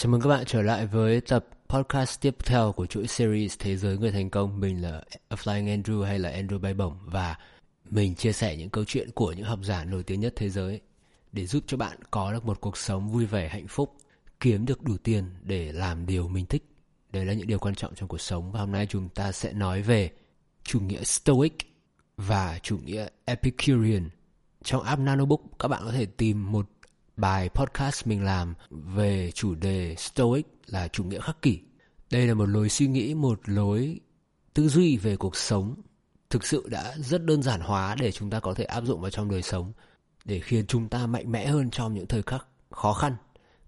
Chào mừng các bạn trở lại với tập podcast tiếp theo của chuỗi series Thế giới người thành công. Mình là A Flying Andrew hay là Andrew bay bổng và mình chia sẻ những câu chuyện của những học giả nổi tiếng nhất thế giới để giúp cho bạn có được một cuộc sống vui vẻ hạnh phúc, kiếm được đủ tiền để làm điều mình thích. Đây là những điều quan trọng trong cuộc sống và hôm nay chúng ta sẽ nói về chủ nghĩa Stoic và chủ nghĩa Epicurean. Trong app Nanobook các bạn có thể tìm một bài podcast mình làm về chủ đề Stoic là chủ nghĩa khắc kỷ. Đây là một lối suy nghĩ, một lối tư duy về cuộc sống thực sự đã rất đơn giản hóa để chúng ta có thể áp dụng vào trong đời sống để khiến chúng ta mạnh mẽ hơn trong những thời khắc khó khăn.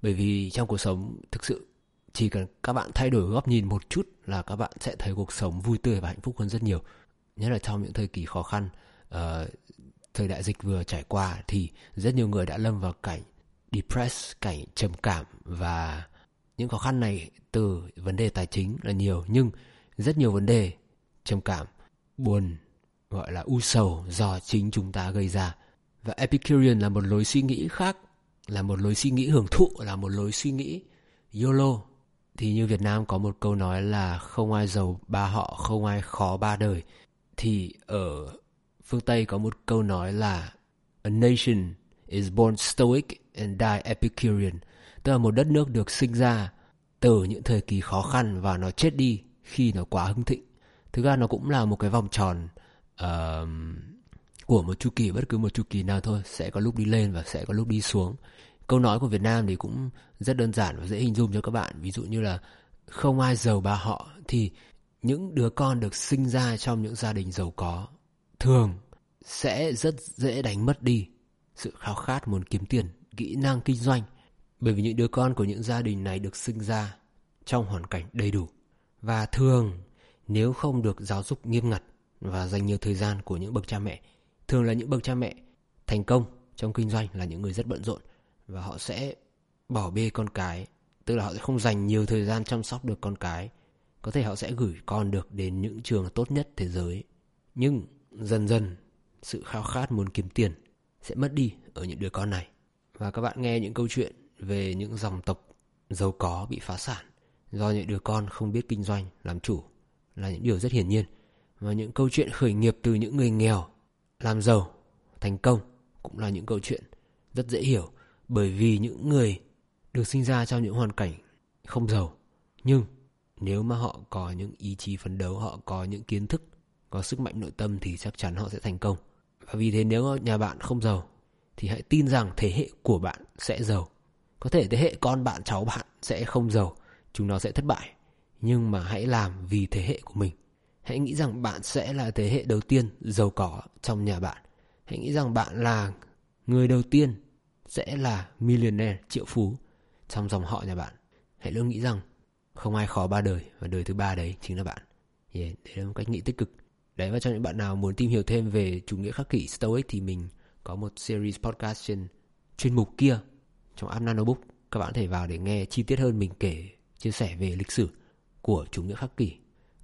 Bởi vì trong cuộc sống thực sự chỉ cần các bạn thay đổi góc nhìn một chút là các bạn sẽ thấy cuộc sống vui tươi và hạnh phúc hơn rất nhiều. Nhất là trong những thời kỳ khó khăn, uh, thời đại dịch vừa trải qua thì rất nhiều người đã lâm vào cảnh depressed, cảnh trầm cảm và những khó khăn này từ vấn đề tài chính là nhiều nhưng rất nhiều vấn đề trầm cảm, buồn, gọi là u sầu do chính chúng ta gây ra. Và Epicurean là một lối suy nghĩ khác, là một lối suy nghĩ hưởng thụ, là một lối suy nghĩ YOLO. Thì như Việt Nam có một câu nói là không ai giàu ba họ, không ai khó ba đời. Thì ở phương Tây có một câu nói là A nation is born stoic and die Epicurean, tức là một đất nước được sinh ra từ những thời kỳ khó khăn và nó chết đi khi nó quá hưng thịnh. Thực ra nó cũng là một cái vòng tròn uh, của một chu kỳ bất cứ một chu kỳ nào thôi sẽ có lúc đi lên và sẽ có lúc đi xuống. Câu nói của Việt Nam thì cũng rất đơn giản và dễ hình dung cho các bạn. Ví dụ như là không ai giàu ba họ thì những đứa con được sinh ra trong những gia đình giàu có thường sẽ rất dễ đánh mất đi sự khao khát muốn kiếm tiền kỹ năng kinh doanh, bởi vì những đứa con của những gia đình này được sinh ra trong hoàn cảnh đầy đủ. Và thường, nếu không được giáo dục nghiêm ngặt và dành nhiều thời gian của những bậc cha mẹ, thường là những bậc cha mẹ thành công trong kinh doanh là những người rất bận rộn và họ sẽ bỏ bê con cái, tức là họ sẽ không dành nhiều thời gian chăm sóc được con cái. Có thể họ sẽ gửi con được đến những trường tốt nhất thế giới. Nhưng dần dần, sự khao khát muốn kiếm tiền sẽ mất đi ở những đứa con này và các bạn nghe những câu chuyện về những dòng tộc giàu có bị phá sản do những đứa con không biết kinh doanh, làm chủ là những điều rất hiển nhiên. Và những câu chuyện khởi nghiệp từ những người nghèo, làm giàu, thành công cũng là những câu chuyện rất dễ hiểu bởi vì những người được sinh ra trong những hoàn cảnh không giàu nhưng nếu mà họ có những ý chí phấn đấu, họ có những kiến thức, có sức mạnh nội tâm thì chắc chắn họ sẽ thành công. Và vì thế nếu nhà bạn không giàu thì hãy tin rằng thế hệ của bạn sẽ giàu. Có thể thế hệ con bạn cháu bạn sẽ không giàu, chúng nó sẽ thất bại. Nhưng mà hãy làm vì thế hệ của mình. Hãy nghĩ rằng bạn sẽ là thế hệ đầu tiên giàu có trong nhà bạn. Hãy nghĩ rằng bạn là người đầu tiên sẽ là millionaire triệu phú trong dòng họ nhà bạn. Hãy luôn nghĩ rằng không ai khó ba đời và đời thứ ba đấy chính là bạn. Yeah, đấy là một cách nghĩ tích cực. Đấy và cho những bạn nào muốn tìm hiểu thêm về chủ nghĩa khắc kỷ Stoic thì mình có một series podcast trên chuyên mục kia trong app Nanobook. Các bạn có thể vào để nghe chi tiết hơn mình kể chia sẻ về lịch sử của chủ nghĩa khắc kỷ.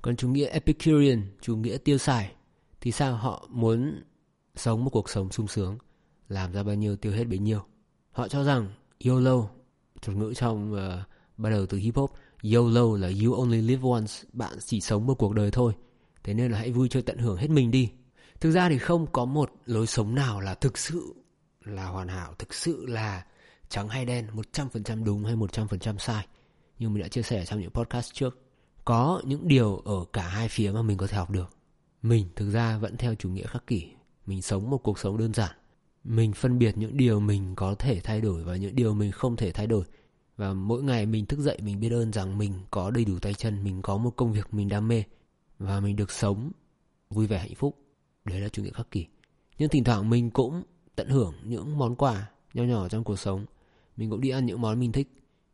Còn chủ nghĩa Epicurean, chủ nghĩa tiêu xài thì sao họ muốn sống một cuộc sống sung sướng, làm ra bao nhiêu tiêu hết bấy nhiêu. Họ cho rằng YOLO, thuật ngữ trong uh, bắt đầu từ hip hop, YOLO là you only live once, bạn chỉ sống một cuộc đời thôi. Thế nên là hãy vui chơi tận hưởng hết mình đi. Thực ra thì không có một lối sống nào là thực sự là hoàn hảo, thực sự là trắng hay đen, 100% đúng hay 100% sai. Như mình đã chia sẻ trong những podcast trước. Có những điều ở cả hai phía mà mình có thể học được. Mình thực ra vẫn theo chủ nghĩa khắc kỷ. Mình sống một cuộc sống đơn giản. Mình phân biệt những điều mình có thể thay đổi và những điều mình không thể thay đổi. Và mỗi ngày mình thức dậy mình biết ơn rằng mình có đầy đủ tay chân, mình có một công việc mình đam mê. Và mình được sống vui vẻ hạnh phúc Đấy là chủ nghĩa khắc kỷ. Nhưng thỉnh thoảng mình cũng tận hưởng những món quà nho nhỏ trong cuộc sống. Mình cũng đi ăn những món mình thích.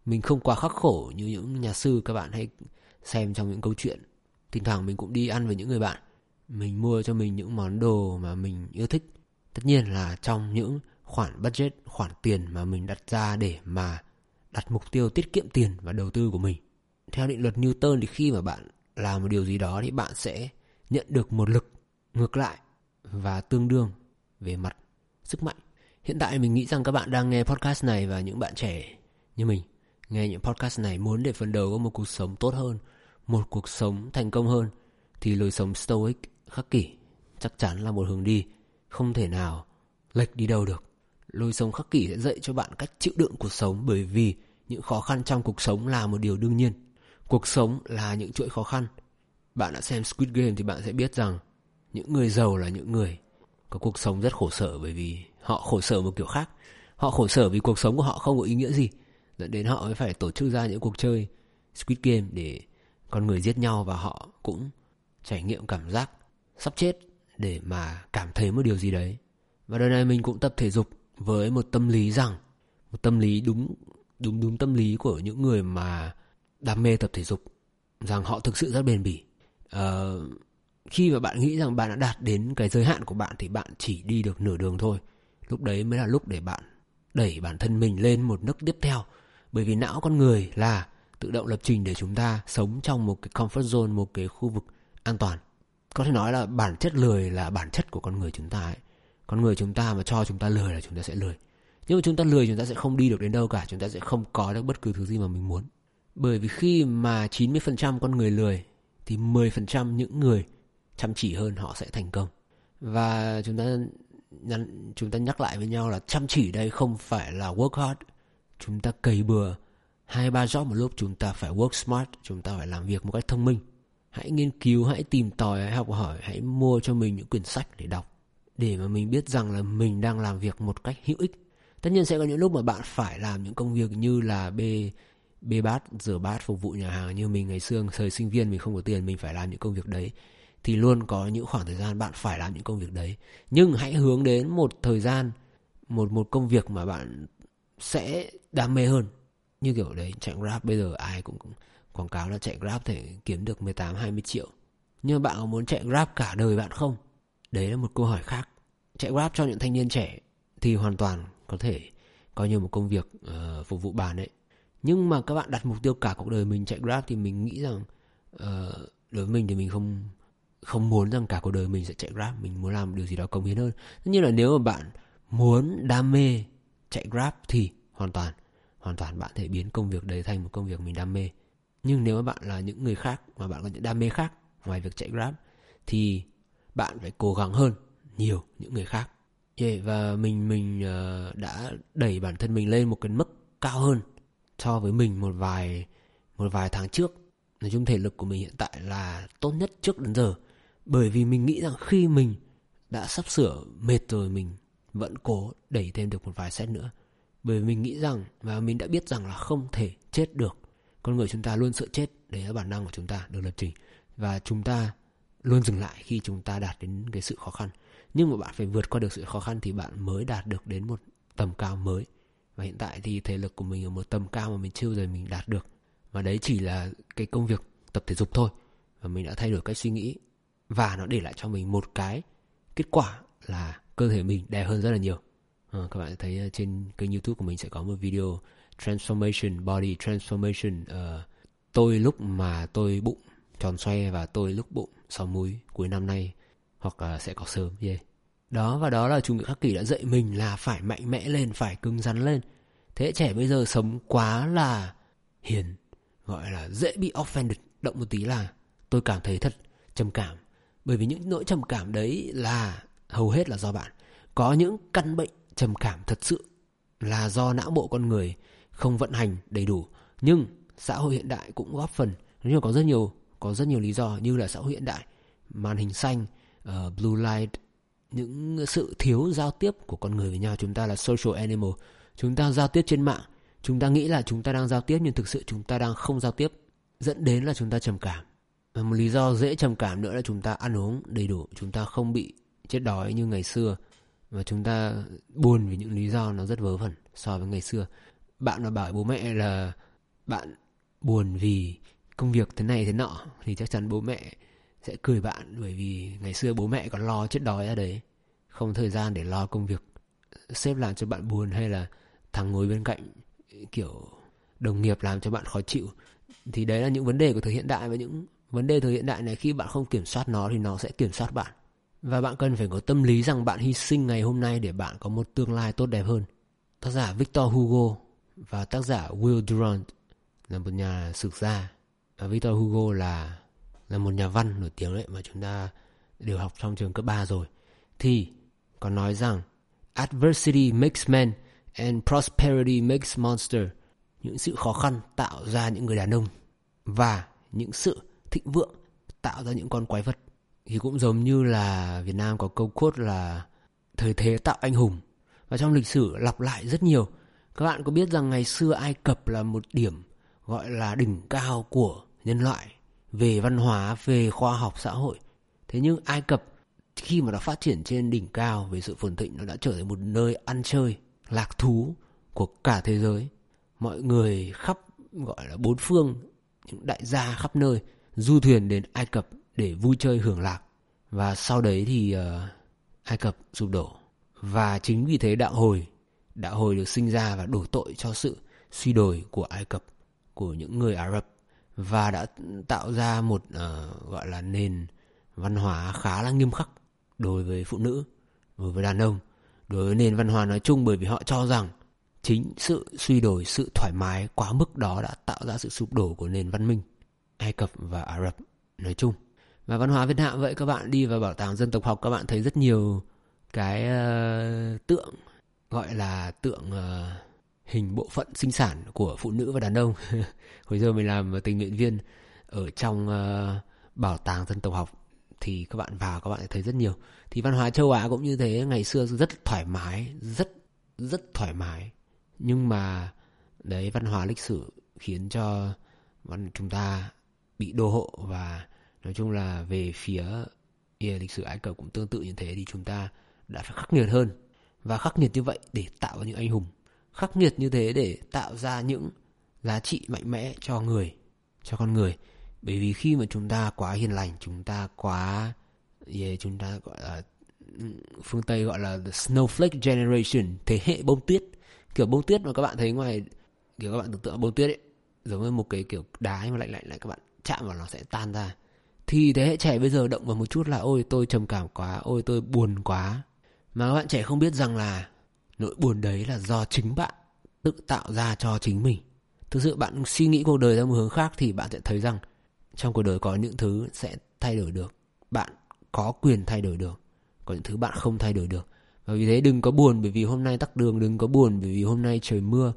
Mình không quá khắc khổ như những nhà sư các bạn hay xem trong những câu chuyện. Thỉnh thoảng mình cũng đi ăn với những người bạn. Mình mua cho mình những món đồ mà mình yêu thích. Tất nhiên là trong những khoản budget, khoản tiền mà mình đặt ra để mà đặt mục tiêu tiết kiệm tiền và đầu tư của mình. Theo định luật Newton thì khi mà bạn làm một điều gì đó thì bạn sẽ nhận được một lực ngược lại và tương đương về mặt sức mạnh. Hiện tại mình nghĩ rằng các bạn đang nghe podcast này và những bạn trẻ như mình nghe những podcast này muốn để phấn đấu có một cuộc sống tốt hơn, một cuộc sống thành công hơn, thì lối sống stoic, khắc kỷ chắc chắn là một hướng đi, không thể nào lệch đi đâu được. Lối sống khắc kỷ sẽ dạy cho bạn cách chịu đựng cuộc sống bởi vì những khó khăn trong cuộc sống là một điều đương nhiên. Cuộc sống là những chuỗi khó khăn. Bạn đã xem Squid Game thì bạn sẽ biết rằng những người giàu là những người có cuộc sống rất khổ sở bởi vì họ khổ sở một kiểu khác. Họ khổ sở vì cuộc sống của họ không có ý nghĩa gì. Dẫn đến họ mới phải tổ chức ra những cuộc chơi Squid Game để con người giết nhau và họ cũng trải nghiệm cảm giác sắp chết để mà cảm thấy một điều gì đấy. Và đời này mình cũng tập thể dục với một tâm lý rằng một tâm lý đúng đúng đúng tâm lý của những người mà đam mê tập thể dục rằng họ thực sự rất bền bỉ. Uh, khi mà bạn nghĩ rằng bạn đã đạt đến cái giới hạn của bạn thì bạn chỉ đi được nửa đường thôi. Lúc đấy mới là lúc để bạn đẩy bản thân mình lên một nấc tiếp theo. Bởi vì não con người là tự động lập trình để chúng ta sống trong một cái comfort zone, một cái khu vực an toàn. Có thể nói là bản chất lười là bản chất của con người chúng ta ấy. Con người chúng ta mà cho chúng ta lười là chúng ta sẽ lười. Nhưng mà chúng ta lười chúng ta sẽ không đi được đến đâu cả, chúng ta sẽ không có được bất cứ thứ gì mà mình muốn. Bởi vì khi mà 90% con người lười thì 10% những người chăm chỉ hơn họ sẽ thành công. Và chúng ta chúng ta nhắc lại với nhau là chăm chỉ đây không phải là work hard. Chúng ta cày bừa hai ba job một lúc chúng ta phải work smart, chúng ta phải làm việc một cách thông minh. Hãy nghiên cứu, hãy tìm tòi, hãy học hỏi, hãy mua cho mình những quyển sách để đọc để mà mình biết rằng là mình đang làm việc một cách hữu ích. Tất nhiên sẽ có những lúc mà bạn phải làm những công việc như là bê bê bát, rửa bát, phục vụ nhà hàng như mình ngày xưa thời sinh viên mình không có tiền mình phải làm những công việc đấy thì luôn có những khoảng thời gian bạn phải làm những công việc đấy. Nhưng hãy hướng đến một thời gian một một công việc mà bạn sẽ đam mê hơn. Như kiểu đấy chạy Grab bây giờ ai cũng, quảng cáo là chạy Grab thể kiếm được 18 20 triệu. Nhưng bạn có muốn chạy Grab cả đời bạn không? Đấy là một câu hỏi khác. Chạy Grab cho những thanh niên trẻ thì hoàn toàn có thể coi như một công việc uh, phục vụ bàn đấy. Nhưng mà các bạn đặt mục tiêu cả cuộc đời mình chạy Grab thì mình nghĩ rằng uh, đối với mình thì mình không không muốn rằng cả cuộc đời mình sẽ chạy Grab, mình muốn làm điều gì đó công hiến hơn. Tất nhiên là nếu mà bạn muốn đam mê chạy Grab thì hoàn toàn hoàn toàn bạn thể biến công việc đấy thành một công việc mình đam mê. Nhưng nếu mà bạn là những người khác mà bạn có những đam mê khác ngoài việc chạy Grab thì bạn phải cố gắng hơn nhiều những người khác. Yeah, và mình mình uh, đã đẩy bản thân mình lên một cái mức cao hơn so với mình một vài một vài tháng trước. Nói chung thể lực của mình hiện tại là tốt nhất trước đến giờ. Bởi vì mình nghĩ rằng khi mình đã sắp sửa mệt rồi mình vẫn cố đẩy thêm được một vài set nữa. Bởi vì mình nghĩ rằng và mình đã biết rằng là không thể chết được. Con người chúng ta luôn sợ chết, đấy là bản năng của chúng ta được lập trình. Và chúng ta luôn dừng lại khi chúng ta đạt đến cái sự khó khăn. Nhưng mà bạn phải vượt qua được sự khó khăn thì bạn mới đạt được đến một tầm cao mới. Và hiện tại thì thể lực của mình ở một tầm cao mà mình chưa bao giờ mình đạt được. Và đấy chỉ là cái công việc tập thể dục thôi. Và mình đã thay đổi cách suy nghĩ và nó để lại cho mình một cái kết quả là cơ thể mình đẹp hơn rất là nhiều. À, các bạn thấy ờ, trên kênh youtube của mình sẽ có một video transformation body transformation. Uh, tôi lúc mà tôi bụng tròn xoe và tôi lúc bụng sáu múi cuối năm nay hoặc là sẽ có sớm yeah. đó và đó là chủ nghĩa khắc kỷ đã dạy mình là phải mạnh mẽ lên phải cứng rắn lên. Thế trẻ bây giờ sống quá là hiền gọi là dễ bị offended. Động một tí là tôi cảm thấy thật trầm cảm bởi vì những nỗi trầm cảm đấy là hầu hết là do bạn. Có những căn bệnh trầm cảm thật sự là do não bộ con người không vận hành đầy đủ. Nhưng xã hội hiện đại cũng góp phần. Nhưng mà có rất nhiều có rất nhiều lý do như là xã hội hiện đại, màn hình xanh, uh, blue light, những sự thiếu giao tiếp của con người với nhau. Chúng ta là social animal. Chúng ta giao tiếp trên mạng. Chúng ta nghĩ là chúng ta đang giao tiếp nhưng thực sự chúng ta đang không giao tiếp. Dẫn đến là chúng ta trầm cảm một lý do dễ trầm cảm nữa là chúng ta ăn uống đầy đủ, chúng ta không bị chết đói như ngày xưa và chúng ta buồn vì những lý do nó rất vớ vẩn so với ngày xưa. Bạn mà bảo bố mẹ là bạn buồn vì công việc thế này thế nọ thì chắc chắn bố mẹ sẽ cười bạn bởi vì ngày xưa bố mẹ còn lo chết đói ra đấy, không thời gian để lo công việc. Sếp làm cho bạn buồn hay là thằng ngồi bên cạnh kiểu đồng nghiệp làm cho bạn khó chịu thì đấy là những vấn đề của thời hiện đại và những Vấn đề thời hiện đại này, khi bạn không kiểm soát nó thì nó sẽ kiểm soát bạn. Và bạn cần phải có tâm lý rằng bạn hy sinh ngày hôm nay để bạn có một tương lai tốt đẹp hơn. Tác giả Victor Hugo và tác giả Will Durant là một nhà sử gia và Victor Hugo là là một nhà văn nổi tiếng đấy mà chúng ta đều học trong trường cấp 3 rồi thì có nói rằng, adversity makes men and prosperity makes monster những sự khó khăn tạo ra những người đàn ông và những sự thịnh vượng tạo ra những con quái vật thì cũng giống như là Việt Nam có câu quote là thời thế tạo anh hùng và trong lịch sử lặp lại rất nhiều các bạn có biết rằng ngày xưa Ai Cập là một điểm gọi là đỉnh cao của nhân loại về văn hóa, về khoa học xã hội. Thế nhưng Ai Cập khi mà nó phát triển trên đỉnh cao về sự phồn thịnh nó đã trở thành một nơi ăn chơi, lạc thú của cả thế giới. Mọi người khắp gọi là bốn phương, những đại gia khắp nơi du thuyền đến Ai Cập để vui chơi hưởng lạc. Và sau đấy thì uh, Ai Cập sụp đổ. Và chính vì thế đạo hồi, đạo hồi được sinh ra và đổ tội cho sự suy đồi của Ai Cập, của những người Ả Rập và đã tạo ra một uh, gọi là nền văn hóa khá là nghiêm khắc đối với phụ nữ, đối với đàn ông, đối với nền văn hóa nói chung bởi vì họ cho rằng chính sự suy đổi, sự thoải mái quá mức đó đã tạo ra sự sụp đổ của nền văn minh Ai Cập và Ả Rập nói chung. Và văn hóa Việt Nam vậy các bạn đi vào bảo tàng dân tộc học các bạn thấy rất nhiều cái uh, tượng gọi là tượng uh, hình bộ phận sinh sản của phụ nữ và đàn ông. Hồi giờ mình làm tình nguyện viên ở trong uh, bảo tàng dân tộc học thì các bạn vào các bạn thấy rất nhiều. Thì văn hóa châu Á cũng như thế, ngày xưa rất thoải mái, rất rất thoải mái. Nhưng mà đấy văn hóa lịch sử khiến cho chúng ta bị đô hộ và nói chung là về phía yeah, lịch sử Ai Cập cũng tương tự như thế thì chúng ta đã phải khắc nghiệt hơn. Và khắc nghiệt như vậy để tạo ra những anh hùng. Khắc nghiệt như thế để tạo ra những giá trị mạnh mẽ cho người cho con người. Bởi vì khi mà chúng ta quá hiền lành chúng ta quá yeah, chúng ta gọi là ừ, phương tây gọi là the snowflake generation thế hệ bông tuyết. Kiểu bông tuyết mà các bạn thấy ngoài kiểu các bạn tưởng tượng bông tuyết ấy giống như một cái kiểu đá mà lạnh lạnh lại các bạn chạm vào nó sẽ tan ra. Thì thế hệ trẻ bây giờ động vào một chút là, ôi, tôi trầm cảm quá, ôi, tôi buồn quá. Mà các bạn trẻ không biết rằng là nỗi buồn đấy là do chính bạn tự tạo ra cho chính mình. Thực sự bạn suy nghĩ cuộc đời theo một hướng khác thì bạn sẽ thấy rằng trong cuộc đời có những thứ sẽ thay đổi được. Bạn có quyền thay đổi được, có những thứ bạn không thay đổi được. Và vì thế đừng có buồn bởi vì hôm nay tắc đường, đừng có buồn bởi vì hôm nay trời mưa,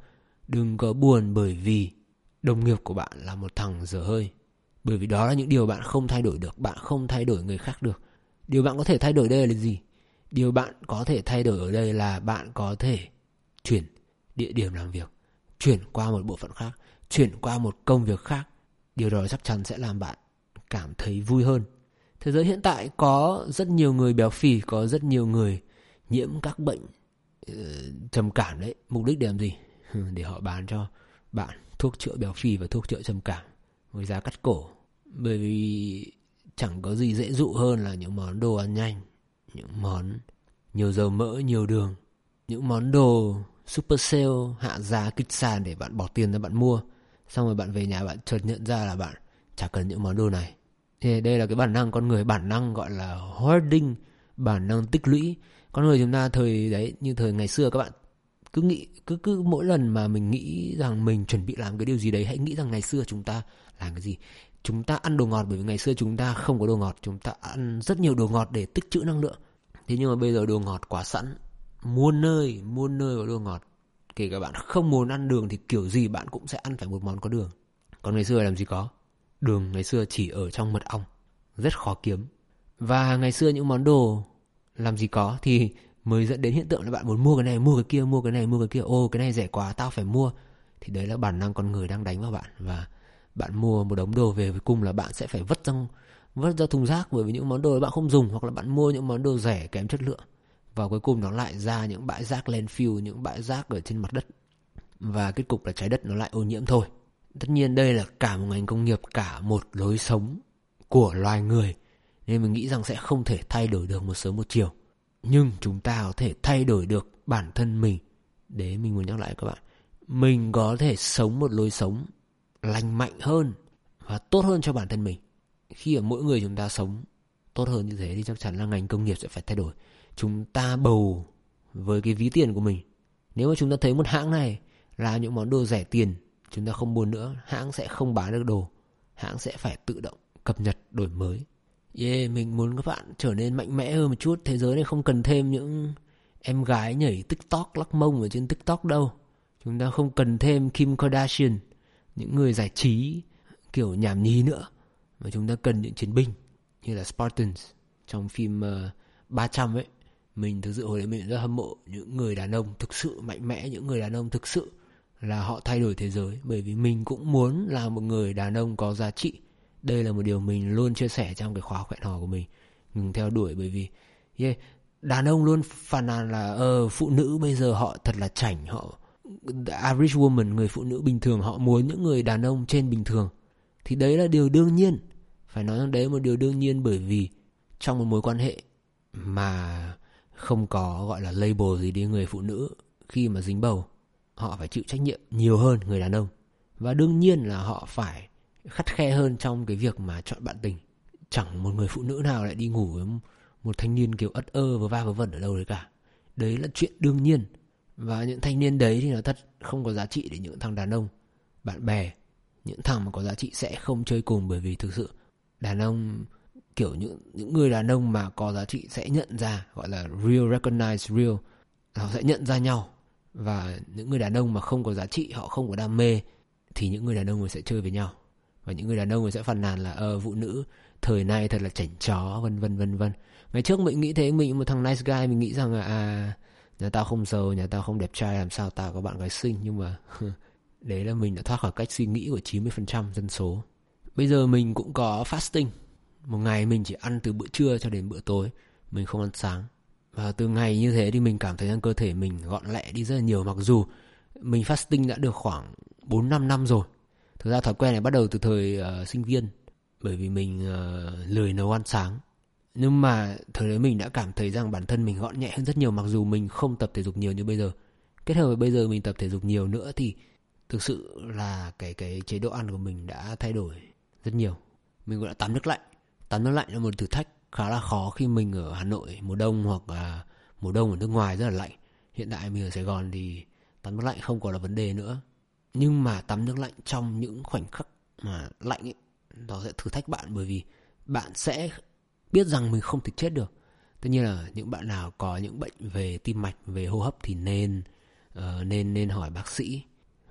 đừng có buồn bởi vì đồng nghiệp của bạn là một thằng dở hơi bởi vì đó là những điều bạn không thay đổi được bạn không thay đổi người khác được. Điều bạn có thể thay đổi đây là gì? Điều bạn có thể thay đổi ở đây là bạn có thể chuyển địa điểm làm việc chuyển qua một bộ phận khác chuyển qua một công việc khác. Điều đó chắc chắn sẽ làm bạn cảm thấy vui hơn. Thế giới hiện tại có rất nhiều người béo phì có rất nhiều người nhiễm các bệnh uh, trầm cảm đấy. Mục đích để làm gì? Để họ bán cho bạn thuốc chữa béo phì và thuốc chữa trầm cảm với giá cắt cổ bởi vì chẳng có gì dễ dụ hơn là những món đồ ăn nhanh, những món nhiều dầu mỡ, nhiều đường, những món đồ super sale, hạ giá kịch sàn để bạn bỏ tiền ra bạn mua, xong rồi bạn về nhà bạn chợt nhận ra là bạn chả cần những món đồ này. Thì đây là cái bản năng, con người bản năng gọi là hoarding, bản năng tích lũy. Con người chúng ta thời đấy, như thời ngày xưa các bạn, cứ nghĩ, cứ cứ mỗi lần mà mình nghĩ rằng mình chuẩn bị làm cái điều gì đấy, hãy nghĩ rằng ngày xưa chúng ta làm cái gì chúng ta ăn đồ ngọt bởi vì ngày xưa chúng ta không có đồ ngọt. Chúng ta ăn rất nhiều đồ ngọt để tích trữ năng lượng. Thế nhưng mà bây giờ đồ ngọt quá sẵn. Muôn nơi muôn nơi có đồ ngọt. Kể cả bạn không muốn ăn đường thì kiểu gì bạn cũng sẽ ăn phải một món có đường. Còn ngày xưa làm gì có? Đường ngày xưa chỉ ở trong mật ong. Rất khó kiếm. Và ngày xưa những món đồ làm gì có thì mới dẫn đến hiện tượng là bạn muốn mua cái này, mua cái kia, mua cái này, mua cái kia. Ô, cái này rẻ quá, tao phải mua. Thì đấy là bản năng con người đang đánh vào bạn. Và bạn mua một đống đồ về cuối cùng là bạn sẽ phải vứt ra vứt ra thùng rác bởi vì những món đồ bạn không dùng hoặc là bạn mua những món đồ rẻ kém chất lượng. Và cuối cùng nó lại ra những bãi rác landfill, những bãi rác ở trên mặt đất. Và kết cục là trái đất nó lại ô nhiễm thôi. Tất nhiên đây là cả một ngành công nghiệp, cả một lối sống của loài người. Nên mình nghĩ rằng sẽ không thể thay đổi được một sớm một chiều. Nhưng chúng ta có thể thay đổi được bản thân mình. Để mình muốn nhắc lại các bạn. Mình có thể sống một lối sống lành mạnh hơn và tốt hơn cho bản thân mình. Khi ở mỗi người chúng ta sống tốt hơn như thế thì chắc chắn là ngành công nghiệp sẽ phải thay đổi. Chúng ta bầu với cái ví tiền của mình. Nếu mà chúng ta thấy một hãng này là những món đồ rẻ tiền, chúng ta không buồn nữa, hãng sẽ không bán được đồ. Hãng sẽ phải tự động cập nhật đổi mới. Yeah, mình muốn các bạn trở nên mạnh mẽ hơn một chút. Thế giới này không cần thêm những em gái nhảy tiktok lắc mông ở trên tiktok đâu. Chúng ta không cần thêm kim kardashian những người giải trí kiểu nhảm nhí nữa. Mà chúng ta cần những chiến binh như là spartans. Trong phim ờ, uh, 300 ấy mình thực sự hồi đấy mình rất hâm mộ những người đàn ông thực sự mạnh mẽ những người đàn ông thực sự là họ thay đổi thế giới. Bởi vì mình cũng muốn là một người đàn ông có giá trị. Đây là một điều mình luôn chia sẻ trong cái khóa hẹn hò của mình. Mình theo đuổi bởi vì yeah, đàn ông luôn phàn nàn là ờ phụ nữ bây giờ họ thật là chảnh họ average woman, người phụ nữ bình thường, họ muốn những người đàn ông trên bình thường. Thì đấy là điều đương nhiên. Phải nói rằng đấy là một điều đương nhiên bởi vì trong một mối quan hệ mà không có, gọi là, label gì đi người phụ nữ khi mà dính bầu, họ phải chịu trách nhiệm nhiều hơn người đàn ông. Và đương nhiên là họ phải khắt khe hơn trong cái việc mà chọn bạn tình. Chẳng một người phụ nữ nào lại đi ngủ với một thanh niên kiểu ất ơ và va vớ vẩn ở đâu đấy cả. Đấy là chuyện đương nhiên và những thanh niên đấy thì nó thật không có giá trị để những thằng đàn ông. Bạn bè, những thằng mà có giá trị sẽ không chơi cùng bởi vì thực sự đàn ông, kiểu những những người đàn ông mà có giá trị sẽ nhận ra, gọi là real, recognize real. Họ sẽ nhận ra nhau. Và những người đàn ông mà không có giá trị, họ không có đam mê, thì những người đàn ông sẽ chơi với nhau. Và những người đàn ông sẽ phàn nàn là ờ phụ nữ, thời nay thật là chảnh chó, vân vân vân vân. Ngày trước mình nghĩ thế, mình, một thằng nice guy, mình nghĩ rằng là à nhà tao không giàu nhà tao không đẹp trai làm sao tao có bạn gái xinh? Nhưng mà đấy là mình đã thoát khỏi cách suy nghĩ của 90% dân số. Bây giờ mình cũng có fasting. Một ngày mình chỉ ăn từ bữa trưa cho đến bữa tối. Mình không ăn sáng. Và từ ngày như thế thì mình cảm thấy rằng cơ thể mình gọn lẹ đi rất là nhiều. Mặc dù mình fasting đã được khoảng 4 5 năm rồi. Thực ra thói quen này bắt đầu từ thời uh, sinh viên. Bởi vì mình uh, lười nấu ăn sáng. Nhưng mà thời đấy mình đã cảm thấy rằng bản thân mình gọn nhẹ hơn rất nhiều mặc dù mình không tập thể dục nhiều như bây giờ. Kết hợp với bây giờ mình tập thể dục nhiều nữa thì thực sự là cái cái chế độ ăn của mình đã thay đổi rất nhiều. Mình cũng đã tắm nước lạnh. Tắm nước lạnh là một thử thách khá là khó khi mình ở Hà Nội mùa đông hoặc là mùa đông ở nước ngoài rất là lạnh. Hiện tại mình ở Sài Gòn thì tắm nước lạnh không còn là vấn đề nữa. Nhưng mà tắm nước lạnh trong những khoảnh khắc mà lạnh ấy, nó sẽ thử thách bạn bởi vì bạn sẽ biết rằng mình không thể chết được. Tất nhiên là những bạn nào có những bệnh về tim mạch, về hô hấp thì nên uh, nên nên hỏi bác sĩ.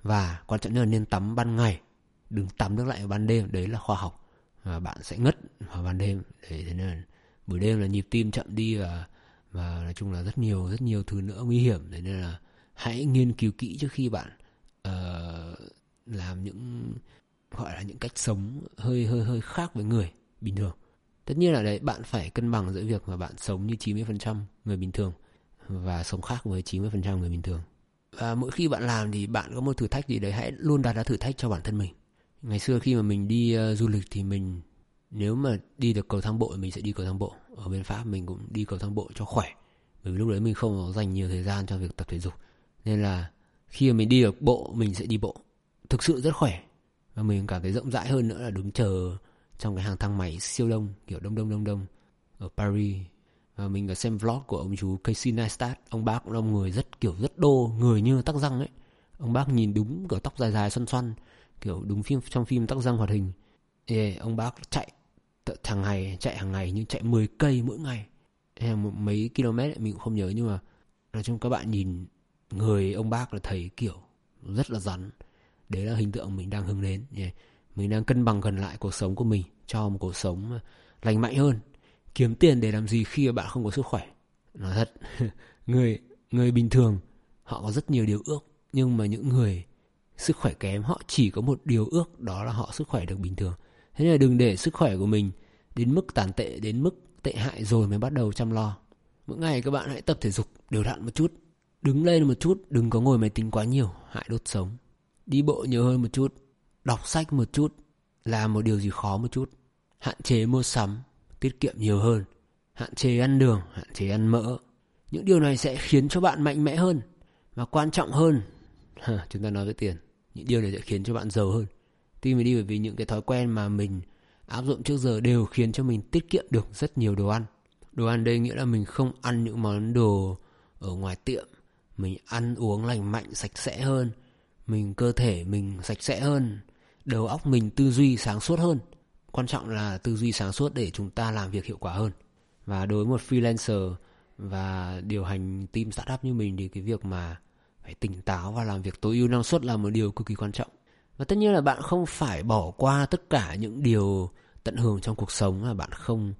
Và quan trọng nhất là nên tắm ban ngày, đừng tắm nước lạnh vào ban đêm, đấy là khoa học. Và bạn sẽ ngất vào ban đêm, để thế nên là buổi đêm là nhịp tim chậm đi và và nói chung là rất nhiều rất nhiều thứ nữa nguy hiểm. Thế nên là hãy nghiên cứu kỹ trước khi bạn uh, làm những gọi là những cách sống hơi hơi hơi khác với người bình thường tất nhiên là đấy bạn phải cân bằng giữa việc mà bạn sống như 90% người bình thường và sống khác với 90% người bình thường. Và mỗi khi bạn làm thì bạn có một thử thách gì đấy hãy luôn đặt ra thử thách cho bản thân mình. Ngày xưa khi mà mình đi uh, du lịch thì mình nếu mà đi được cầu thang bộ thì mình sẽ đi cầu thang bộ. Ở bên pháp mình cũng đi cầu thang bộ cho khỏe bởi vì lúc đấy mình không dành nhiều thời gian cho việc tập thể dục. Nên là khi mà mình đi được bộ mình sẽ đi bộ. Thực sự rất khỏe. Và mình cảm thấy rộng rãi hơn nữa là đứng chờ trong cái hàng thang máy siêu đông kiểu đông đông đông đông ở Paris. Và mình có xem vlog của ông chú Casey Neistat ông bác cũng là một người rất kiểu rất đô người như tắc răng ấy. Ông bác nhìn đúng kiểu tóc dài dài xoăn xoăn kiểu đúng phim trong phim tắc răng hoạt hình. Ê, ông bác chạy thằng ngày chạy hàng ngày nhưng chạy 10 cây mỗi ngày. Hay một mấy km ấy, mình cũng không nhớ nhưng mà nói chung các bạn nhìn người ông bác là thấy kiểu rất là rắn. Đấy là hình tượng mình đang hướng đến yeah mình đang cân bằng gần lại cuộc sống của mình, cho một cuộc sống ờ, lành mạnh hơn, kiếm tiền để làm gì khi mà bạn không có sức khỏe. Nói thật, người người bình thường, họ có rất nhiều điều ước, nhưng mà những người sức khỏe kém, họ chỉ có một điều ước, đó là họ sức khỏe được bình thường. Thế nên là đừng để sức khỏe của mình đến mức tàn tệ, đến mức tệ hại rồi mới bắt đầu chăm lo. Mỗi ngày các bạn hãy tập thể dục, đều đặn một chút, đứng lên một chút, đừng có ngồi máy tính quá nhiều, hại đốt sống. Đi bộ nhiều hơn một chút đọc sách một chút là một điều gì khó một chút. Hạn chế mua sắm tiết kiệm nhiều hơn. Hạn chế ăn đường hạn chế ăn mỡ. Những điều này sẽ khiến cho bạn mạnh mẽ hơn. Và quan trọng hơn chúng ta nói về tiền. Những điều này sẽ khiến cho bạn giàu hơn. Tuy mình đi bởi vì những cái thói quen mà mình áp dụng trước giờ đều khiến cho mình tiết kiệm được rất nhiều đồ ăn. Đồ ăn đây nghĩa là mình không ăn những món đồ ở ngoài tiệm. Mình ăn uống lành mạnh, sạch sẽ hơn. mình cơ thể mình sạch sẽ hơn đầu óc mình tư duy sáng suốt hơn. Quan trọng là tư duy sáng suốt để chúng ta làm việc hiệu quả hơn. Và đối với một freelancer và điều hành team startup như mình thì cái việc mà phải tỉnh táo và làm việc tối ưu năng suất là một điều cực kỳ quan trọng. Và tất nhiên là bạn không phải bỏ qua tất cả những điều tận hưởng trong cuộc sống là bạn không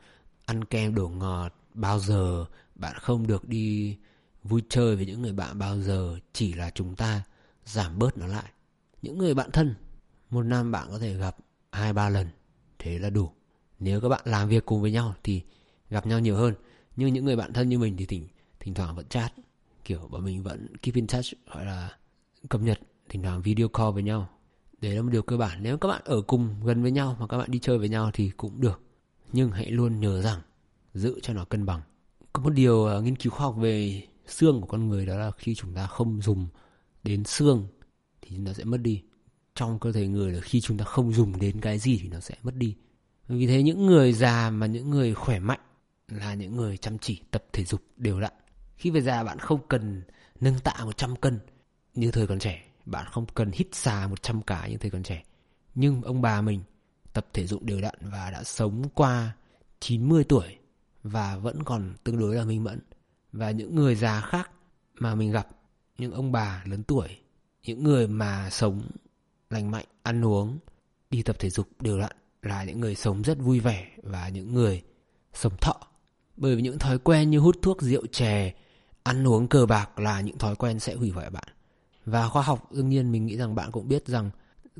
ăn kem đổ ngọt bao giờ, bạn không được đi vui chơi với những người bạn bao giờ, chỉ là chúng ta giảm bớt nó lại. Những người bạn thân một năm bạn có thể gặp hai ba lần. Thế là đủ. Nếu các bạn làm việc cùng với nhau thì gặp nhau nhiều hơn. Nhưng những người bạn thân như mình thì thỉnh thỉnh thoảng vẫn chat. Kiểu bọn mình vẫn keep in touch gọi là cập nhật thỉnh thoảng video call với nhau. Đấy là một điều cơ bản. Nếu các bạn ở cùng gần với nhau mà các bạn đi chơi với nhau thì cũng được. Nhưng hãy luôn nhớ rằng giữ cho nó cân bằng. Có một điều uh, nghiên cứu khoa học về xương của con người đó là khi chúng ta không dùng đến xương thì chúng ta sẽ mất đi trong cơ thể người là khi chúng ta không dùng đến cái gì thì nó sẽ mất đi. Vì thế những người già mà những người khỏe mạnh là những người chăm chỉ, tập thể dục đều đặn. Khi về già bạn không cần nâng tạ 100 cân như thời còn trẻ. Bạn không cần hít xà 100 cái như thời còn trẻ. Nhưng ông bà mình tập thể dục đều đặn và đã sống qua 90 tuổi và vẫn còn tương đối là minh mẫn. Và những người già khác mà mình gặp, những ông bà lớn tuổi, những người mà sống lành mạnh, ăn uống, đi tập thể dục đều đặn là những người sống rất vui vẻ và những người sống thọ. Bởi vì những thói quen như hút thuốc, rượu, chè, ăn uống cờ bạc là những thói quen sẽ hủy hoại bạn. Và khoa học đương nhiên mình nghĩ rằng bạn cũng biết rằng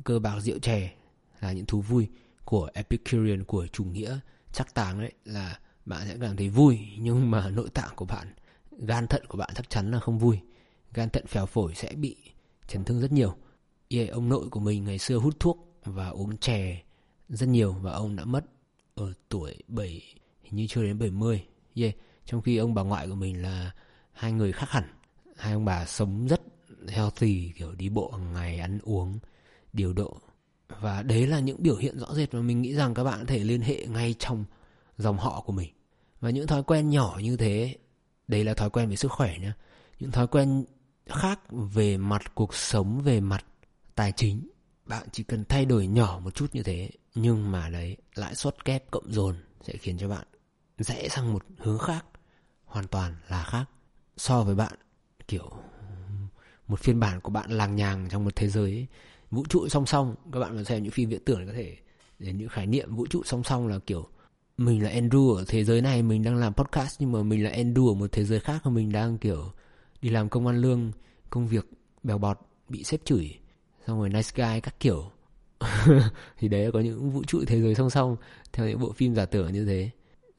cờ bạc, rượu, chè là những thú vui của Epicurean, của chủ nghĩa chắc táng đấy, là bạn sẽ cảm thấy vui. Nhưng mà nội tạng của bạn, gan thận của bạn chắc chắn là không vui. Gan thận phèo phổi sẽ bị chấn thương rất nhiều yeah, ông nội của mình ngày xưa hút thuốc và uống chè rất nhiều và ông đã mất ở tuổi 7 hình như chưa đến 70 yeah. trong khi ông bà ngoại của mình là hai người khác hẳn. Hai ông bà sống rất healthy kiểu đi bộ hàng ngày ăn uống điều độ. Và đấy là những biểu hiện rõ rệt mà mình nghĩ rằng các bạn có thể liên hệ ngay trong dòng họ của mình. Và những thói quen nhỏ như thế đây là thói quen về sức khỏe nhé những thói quen khác về mặt cuộc sống về mặt tài chính. Bạn chỉ cần thay đổi nhỏ một chút như thế, nhưng mà đấy, lãi suất kép cộng dồn sẽ khiến cho bạn rẽ sang một hướng khác, hoàn toàn là khác. So với bạn, kiểu, một phiên bản của bạn làng nhàng trong một thế giới, vũ trụ song song, các bạn có xem những phim viễn tưởng có thể đến những khái niệm vũ trụ song song là kiểu, mình là Andrew ở thế giới này, mình đang làm podcast nhưng mà mình là Andrew ở một thế giới khác và mình đang, kiểu, đi làm công an lương, công việc bèo bọt, bị xếp chửi xong rồi nice guy các kiểu. Thì đấy, có những vũ trụ thế giới song song, theo những bộ phim giả tưởng như thế.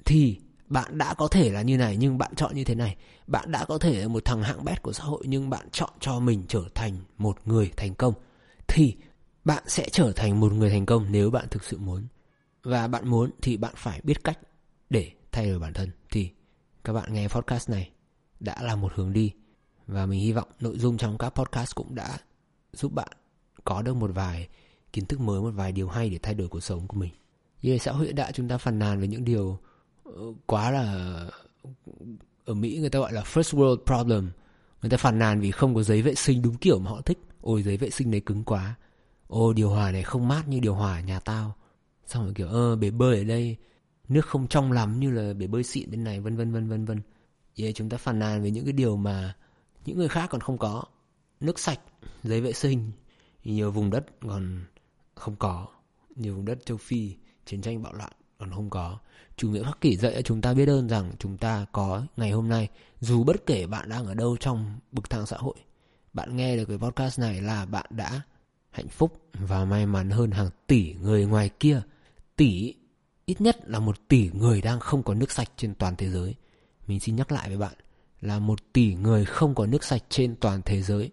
Thì bạn đã có thể là như này, nhưng bạn chọn như thế này. Bạn đã có thể là một thằng hạng bét của xã hội, nhưng bạn chọn cho mình trở thành một người thành công. Thì bạn sẽ trở thành một người thành công nếu bạn thực sự muốn. Và bạn muốn thì bạn phải biết cách để thay đổi bản thân. Thì các bạn nghe podcast này đã là một hướng đi. Và mình hy vọng nội dung trong các podcast cũng đã giúp bạn có được một vài kiến thức mới một vài điều hay để thay đổi cuộc sống của mình. Như xã hội đại chúng ta phàn nàn về những điều ờ, quá là ở Mỹ người ta gọi là first world problem. Người ta phàn nàn vì không có giấy vệ sinh đúng kiểu mà họ thích. Ôi giấy vệ sinh này cứng quá. Ô điều hòa này không mát như điều hòa nhà tao. Xong rồi kiểu ơ bể bơi ở đây. Nước không trong lắm như là bể bơi xịn bên này vân vân vân vân vân. Yeah, chúng ta phàn nàn về những cái điều mà những người khác còn không có. Nước sạch giấy vệ sinh nhiều vùng đất còn không có. Nhiều vùng đất châu phi, chiến tranh bạo loạn còn không có. Chủ nghĩa khắc kỷ dạy cho chúng ta biết ơn rằng chúng ta có ngày hôm nay. Dù bất kể bạn đang ở đâu trong bậc thang xã hội, bạn nghe được cái podcast này là bạn đã hạnh phúc và may mắn hơn hàng tỷ người ngoài kia. Tỷ, ít nhất là một tỷ người đang không có nước sạch trên toàn thế giới. Mình xin nhắc lại với bạn là một tỷ người không có nước sạch trên toàn thế giới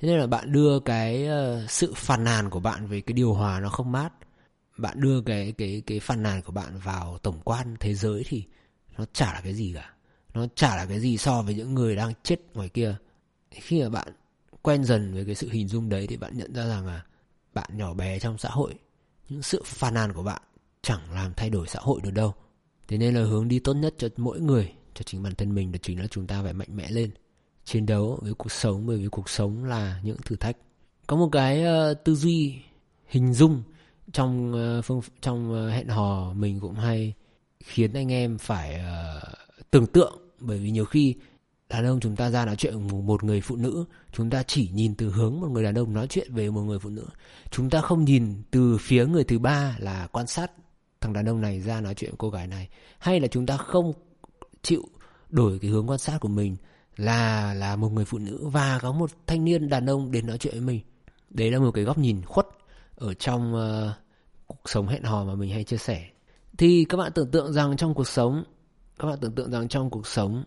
thế nên là bạn đưa cái ờ, sự phàn nàn của bạn về cái điều hòa nó không mát. Bạn đưa cái cái cái phàn nàn của bạn vào tổng quan thế giới thì nó chả là cái gì cả. Nó chả là cái gì so với những người đang chết ngoài kia. Khi mà bạn quen dần với cái sự hình dung đấy thì bạn nhận ra rằng là bạn nhỏ bé trong xã hội, những sự phàn nàn của bạn chẳng làm thay đổi xã hội được đâu. Thế nên là hướng đi tốt nhất cho mỗi người, cho chính bản thân mình đó chính là chúng ta phải mạnh mẽ lên chiến đấu với cuộc sống bởi vì cuộc sống là những thử thách. Có một cái uh, tư duy hình dung trong uh, phương trong uh, hẹn hò mình cũng hay khiến anh em phải uh, tưởng tượng. Bởi vì nhiều khi đàn ông chúng ta ra nói chuyện một, một người phụ nữ chúng ta chỉ nhìn từ hướng một người đàn ông nói chuyện về một người phụ nữ. Chúng ta không nhìn từ phía người thứ ba là quan sát thằng đàn ông này ra nói chuyện với cô gái này. Hay là chúng ta không chịu đổi cái hướng quan sát của mình là là một người phụ nữ và có một thanh niên đàn ông đến nói chuyện với mình. Đấy là một cái góc nhìn khuất ở trong uh, cuộc sống hẹn hò mà mình hay chia sẻ. Thì các bạn tưởng tượng rằng trong cuộc sống các bạn tưởng tượng rằng trong cuộc sống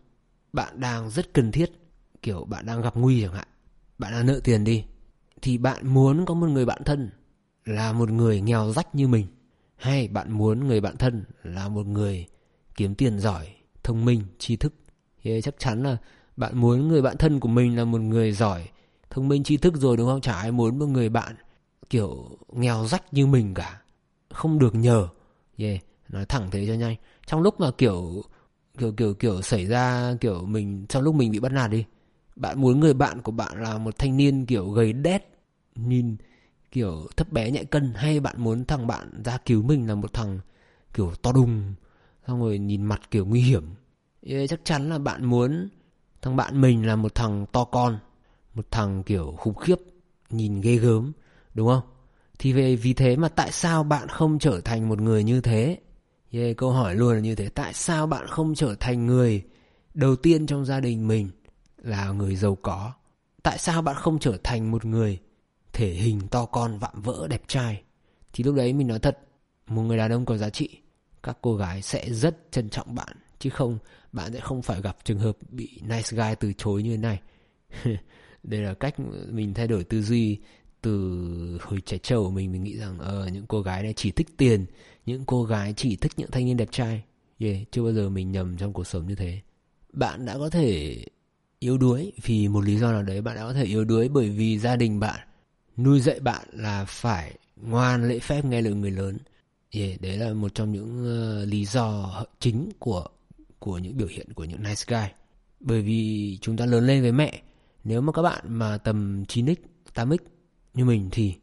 bạn đang rất cần thiết kiểu bạn đang gặp nguy chẳng hạn. Bạn đang nợ tiền đi. Thì bạn muốn có một người bạn thân là một người nghèo rách như mình. Hay bạn muốn người bạn thân là một người kiếm tiền giỏi thông minh tri thức. Thì chắc chắn là bạn muốn người bạn thân của mình là một người giỏi thông minh tri thức rồi đúng không? Chả ai muốn một người bạn kiểu nghèo rách như mình cả. Không được nhờ. Yeah nói thẳng thế cho nhanh. Trong lúc mà kiểu kiểu kiểu kiểu xảy ra kiểu mình trong lúc mình bị bắt nạt đi bạn muốn người bạn của bạn là một thanh niên kiểu gầy đét nhìn kiểu thấp bé nhạy cân hay bạn muốn thằng bạn ra cứu mình là một thằng kiểu to đùng xong rồi nhìn mặt kiểu nguy hiểm? Yeah, chắc chắn là bạn muốn thằng bạn mình là một thằng to con một thằng kiểu khủng khiếp nhìn ghê gớm đúng không? Thì về vì thế mà tại sao bạn không trở thành một người như thế? Yeah, câu hỏi luôn là như thế. Tại sao bạn không trở thành người đầu tiên trong gia đình mình là người giàu có? Tại sao bạn không trở thành một người thể hình to con vạm vỡ đẹp trai? Thì lúc đấy mình nói thật một người đàn ông có giá trị các cô gái sẽ rất trân trọng bạn. Chứ không bạn sẽ không phải gặp trường hợp bị nice guy từ chối như thế này. Đây là cách mình thay đổi tư duy từ hồi trẻ trâu của mình. Mình nghĩ rằng ờ những cô gái này chỉ thích tiền những cô gái chỉ thích những thanh niên đẹp trai. Yeah, chưa bao giờ mình nhầm trong cuộc sống như thế. Bạn đã có thể yếu đuối vì một lý do nào đấy. Bạn đã có thể yếu đuối bởi vì gia đình bạn nuôi dạy bạn là phải ngoan lễ phép nghe lời người lớn. Yeah, đấy là một trong những uh, lý do chính của của những biểu hiện của những nice guy. Bởi vì chúng ta lớn lên với mẹ, nếu mà các bạn mà tầm 9x 8x như mình thì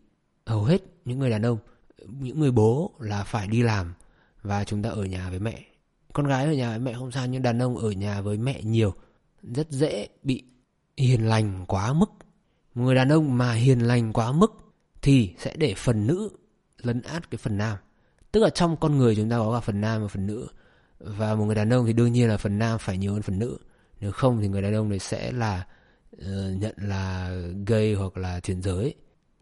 hầu hết những người đàn ông, những người bố là phải đi làm và chúng ta ở nhà với mẹ. Con gái ở nhà với mẹ không sao, nhưng đàn ông ở nhà với mẹ nhiều. Rất dễ bị hiền lành quá mức. Một người đàn ông mà hiền lành quá mức thì sẽ để phần nữ lấn át cái phần nam. Tức là trong con người chúng ta có cả phần nam và phần nữ và một người đàn ông thì đương nhiên là phần nam phải nhiều hơn phần nữ. Nếu không thì người đàn ông này sẽ là uh, nhận là gay hoặc là chuyển giới.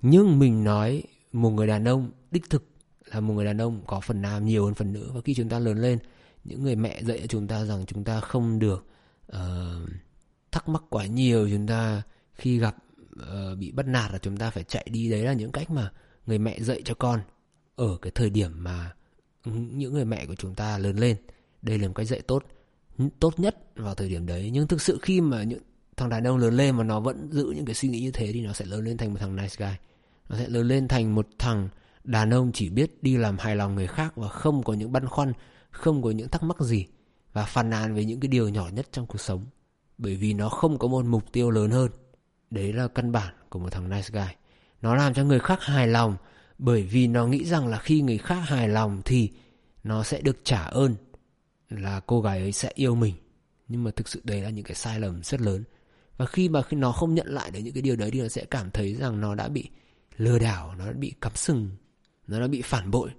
Nhưng mình nói một người đàn ông đích thực là một người đàn ông có phần nam nhiều hơn phần nữ. Và khi chúng ta lớn lên những người mẹ dạy cho chúng ta rằng chúng ta không được uh, thắc mắc quá nhiều. Chúng ta khi gặp uh, bị bắt nạt là chúng ta phải chạy đi. Đấy là những cách mà người mẹ dạy cho con ở cái thời điểm mà những người mẹ của chúng ta lớn lên đây là một cái dạy tốt tốt nhất vào thời điểm đấy. Nhưng thực sự khi mà những thằng đàn ông lớn lên mà nó vẫn giữ những cái suy nghĩ như thế thì nó sẽ lớn lên thành một thằng nice guy. Nó sẽ lớn lên thành một thằng đàn ông chỉ biết đi làm hài lòng người khác và không có những băn khoăn, không có những thắc mắc gì và phàn nàn về những cái điều nhỏ nhất trong cuộc sống. Bởi vì nó không có một mục tiêu lớn hơn. Đấy là căn bản của một thằng nice guy. Nó làm cho người khác hài lòng bởi vì nó nghĩ rằng là khi người khác hài lòng thì nó sẽ được trả ơn là cô gái ấy sẽ yêu mình. Nhưng mà thực sự đấy là những cái sai lầm rất lớn. Và khi mà khi nó không nhận lại được những cái điều đấy thì nó sẽ cảm thấy rằng nó đã bị lừa đảo, nó đã bị cắm sừng, nó đã bị phản bội.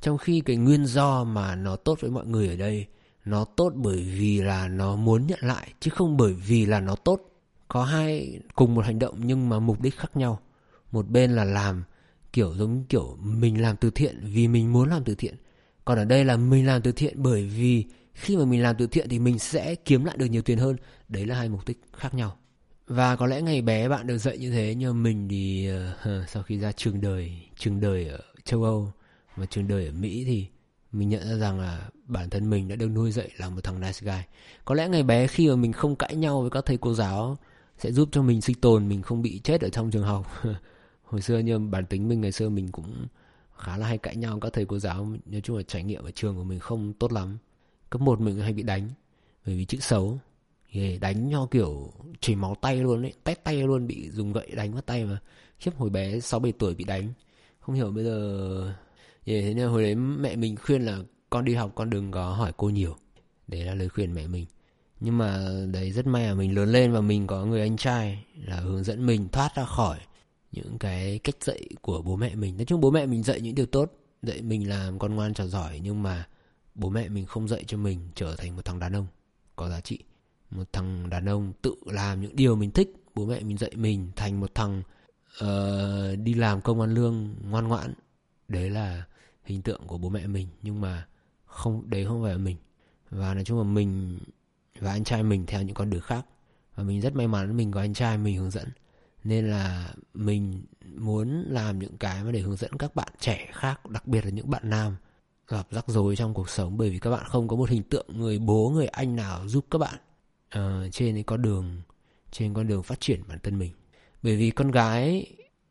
Trong khi cái nguyên do mà nó tốt với mọi người ở đây, nó tốt bởi vì là nó muốn nhận lại, chứ không bởi vì là nó tốt. Có hai, cùng một hành động nhưng mà mục đích khác nhau. Một bên là làm kiểu giống kiểu mình làm từ thiện vì mình muốn làm từ thiện còn ở đây là mình làm từ thiện bởi vì khi mà mình làm từ thiện thì mình sẽ kiếm lại được nhiều tiền hơn. Đấy là hai mục đích khác nhau. Và có lẽ ngày bé bạn được dạy như thế nhưng mình thì uh, sau khi ra trường đời trường đời ở châu âu và trường đời ở mỹ thì mình nhận ra rằng là bản thân mình đã được nuôi dạy là một thằng nice guy. Có lẽ ngày bé khi mà mình không cãi nhau với các thầy cô giáo sẽ giúp cho mình sinh tồn mình không bị chết ở trong trường học. Hồi xưa nhưng bản tính mình ngày xưa mình cũng khá là hay cãi nhau. Các thầy cô giáo, nói chung là trải nghiệm ở trường của mình không tốt lắm. Cấp một mình hay bị đánh, bởi vì chữ xấu. Thì đánh nho kiểu chảy máu tay luôn ấy, tét tay luôn, bị dùng gậy đánh vào tay mà. Khiếp, hồi bé sáu bảy tuổi bị đánh. Không hiểu bây giờ, thì thế nên hồi đấy mẹ mình khuyên là con đi học, con đừng có hỏi cô nhiều. Đấy là lời khuyên mẹ mình. Nhưng mà đấy, rất may là mình lớn lên và mình có người anh trai là hướng dẫn mình thoát ra khỏi những cái cách dạy của bố mẹ mình. Nói chung bố mẹ mình dạy những điều tốt dạy mình làm con ngoan trò giỏi nhưng mà bố mẹ mình không dạy cho mình trở thành một thằng đàn ông có giá trị. Một thằng đàn ông tự làm những điều mình thích bố mẹ mình dạy mình thành một thằng uh, đi làm công ăn lương ngoan ngoãn. Đấy là hình tượng của bố mẹ mình nhưng mà không đấy không phải là mình. Và nói chung là mình và anh trai mình theo những con đường khác. Và mình rất may mắn mình có anh trai mình hướng dẫn nên là mình muốn làm những cái mà để hướng dẫn các bạn trẻ khác đặc biệt là những bạn nam gặp rắc rối trong cuộc sống. Bởi vì các bạn không có một hình tượng người bố người anh nào giúp các bạn uh, trên cái con đường trên con đường phát triển bản thân mình. Bởi vì con gái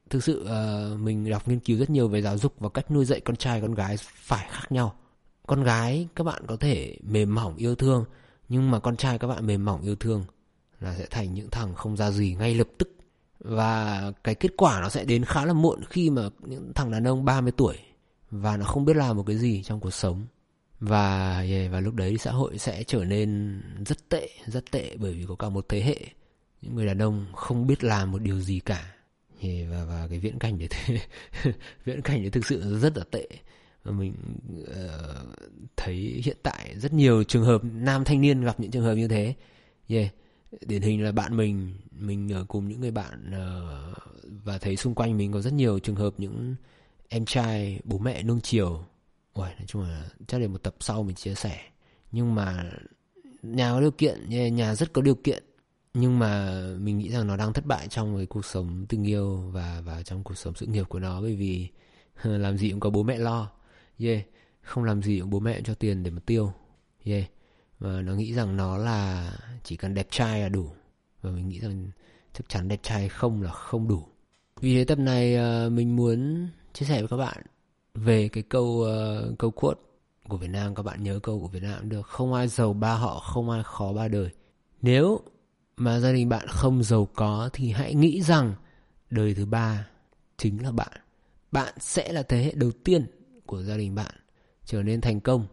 thực sự uh, mình đọc nghiên cứu rất nhiều về giáo dục và cách nuôi dạy con trai con gái phải khác nhau. Con gái các bạn có thể mềm mỏng yêu thương nhưng mà con trai các bạn mềm mỏng yêu thương là sẽ thành những thằng không ra gì ngay lập tức và cái kết quả nó sẽ đến khá là muộn khi mà những thằng đàn ông 30 tuổi và nó không biết làm một cái gì trong cuộc sống. Và yeah, và lúc đấy xã hội sẽ trở nên rất tệ rất tệ bởi vì có cả một thế hệ những người đàn ông không biết làm một điều gì cả. Yeah, và và cái viễn cảnh đấy thế viễn cảnh đấy thực sự rất là tệ. Và mình uh, thấy hiện tại rất nhiều trường hợp nam thanh niên gặp những trường hợp như thế. Yeah điển hình là bạn mình mình ở cùng những người bạn uh, và thấy xung quanh mình có rất nhiều trường hợp những em trai bố mẹ nương chiều. Uầy, nói chung là chắc là một tập sau mình chia sẻ. Nhưng mà nhà có điều kiện nhà rất có điều kiện. Nhưng mà mình nghĩ rằng nó đang thất bại trong cái cuộc sống tình yêu và và trong cuộc sống sự nghiệp của nó. Bởi vì làm gì cũng có bố mẹ lo. Yeah không làm gì cũng bố mẹ cho tiền để mà tiêu. Yeah và nó nghĩ rằng nó là chỉ cần đẹp trai là đủ. Và mình nghĩ rằng chắc chắn đẹp trai không là không đủ. Vì thế tập này ờ, mình muốn chia sẻ với các bạn về cái câu uh, câu quote của Việt Nam. Các bạn nhớ câu của Việt Nam được. Không ai giàu ba họ không ai khó ba đời. Nếu mà gia đình bạn không giàu có thì hãy nghĩ rằng đời thứ ba chính là bạn. Bạn sẽ là thế hệ đầu tiên của gia đình bạn trở nên thành công.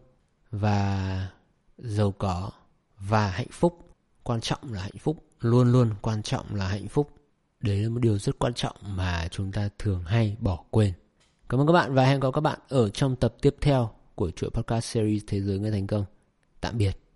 Và giàu có và hạnh phúc. Quan trọng là hạnh phúc. Luôn luôn quan trọng là hạnh phúc. Đấy là một điều rất quan trọng mà chúng ta thường hay bỏ quên. Cảm ơn các bạn và hẹn gặp các bạn ở trong tập tiếp theo của chuỗi podcast series thế giới người thành công. Tạm biệt.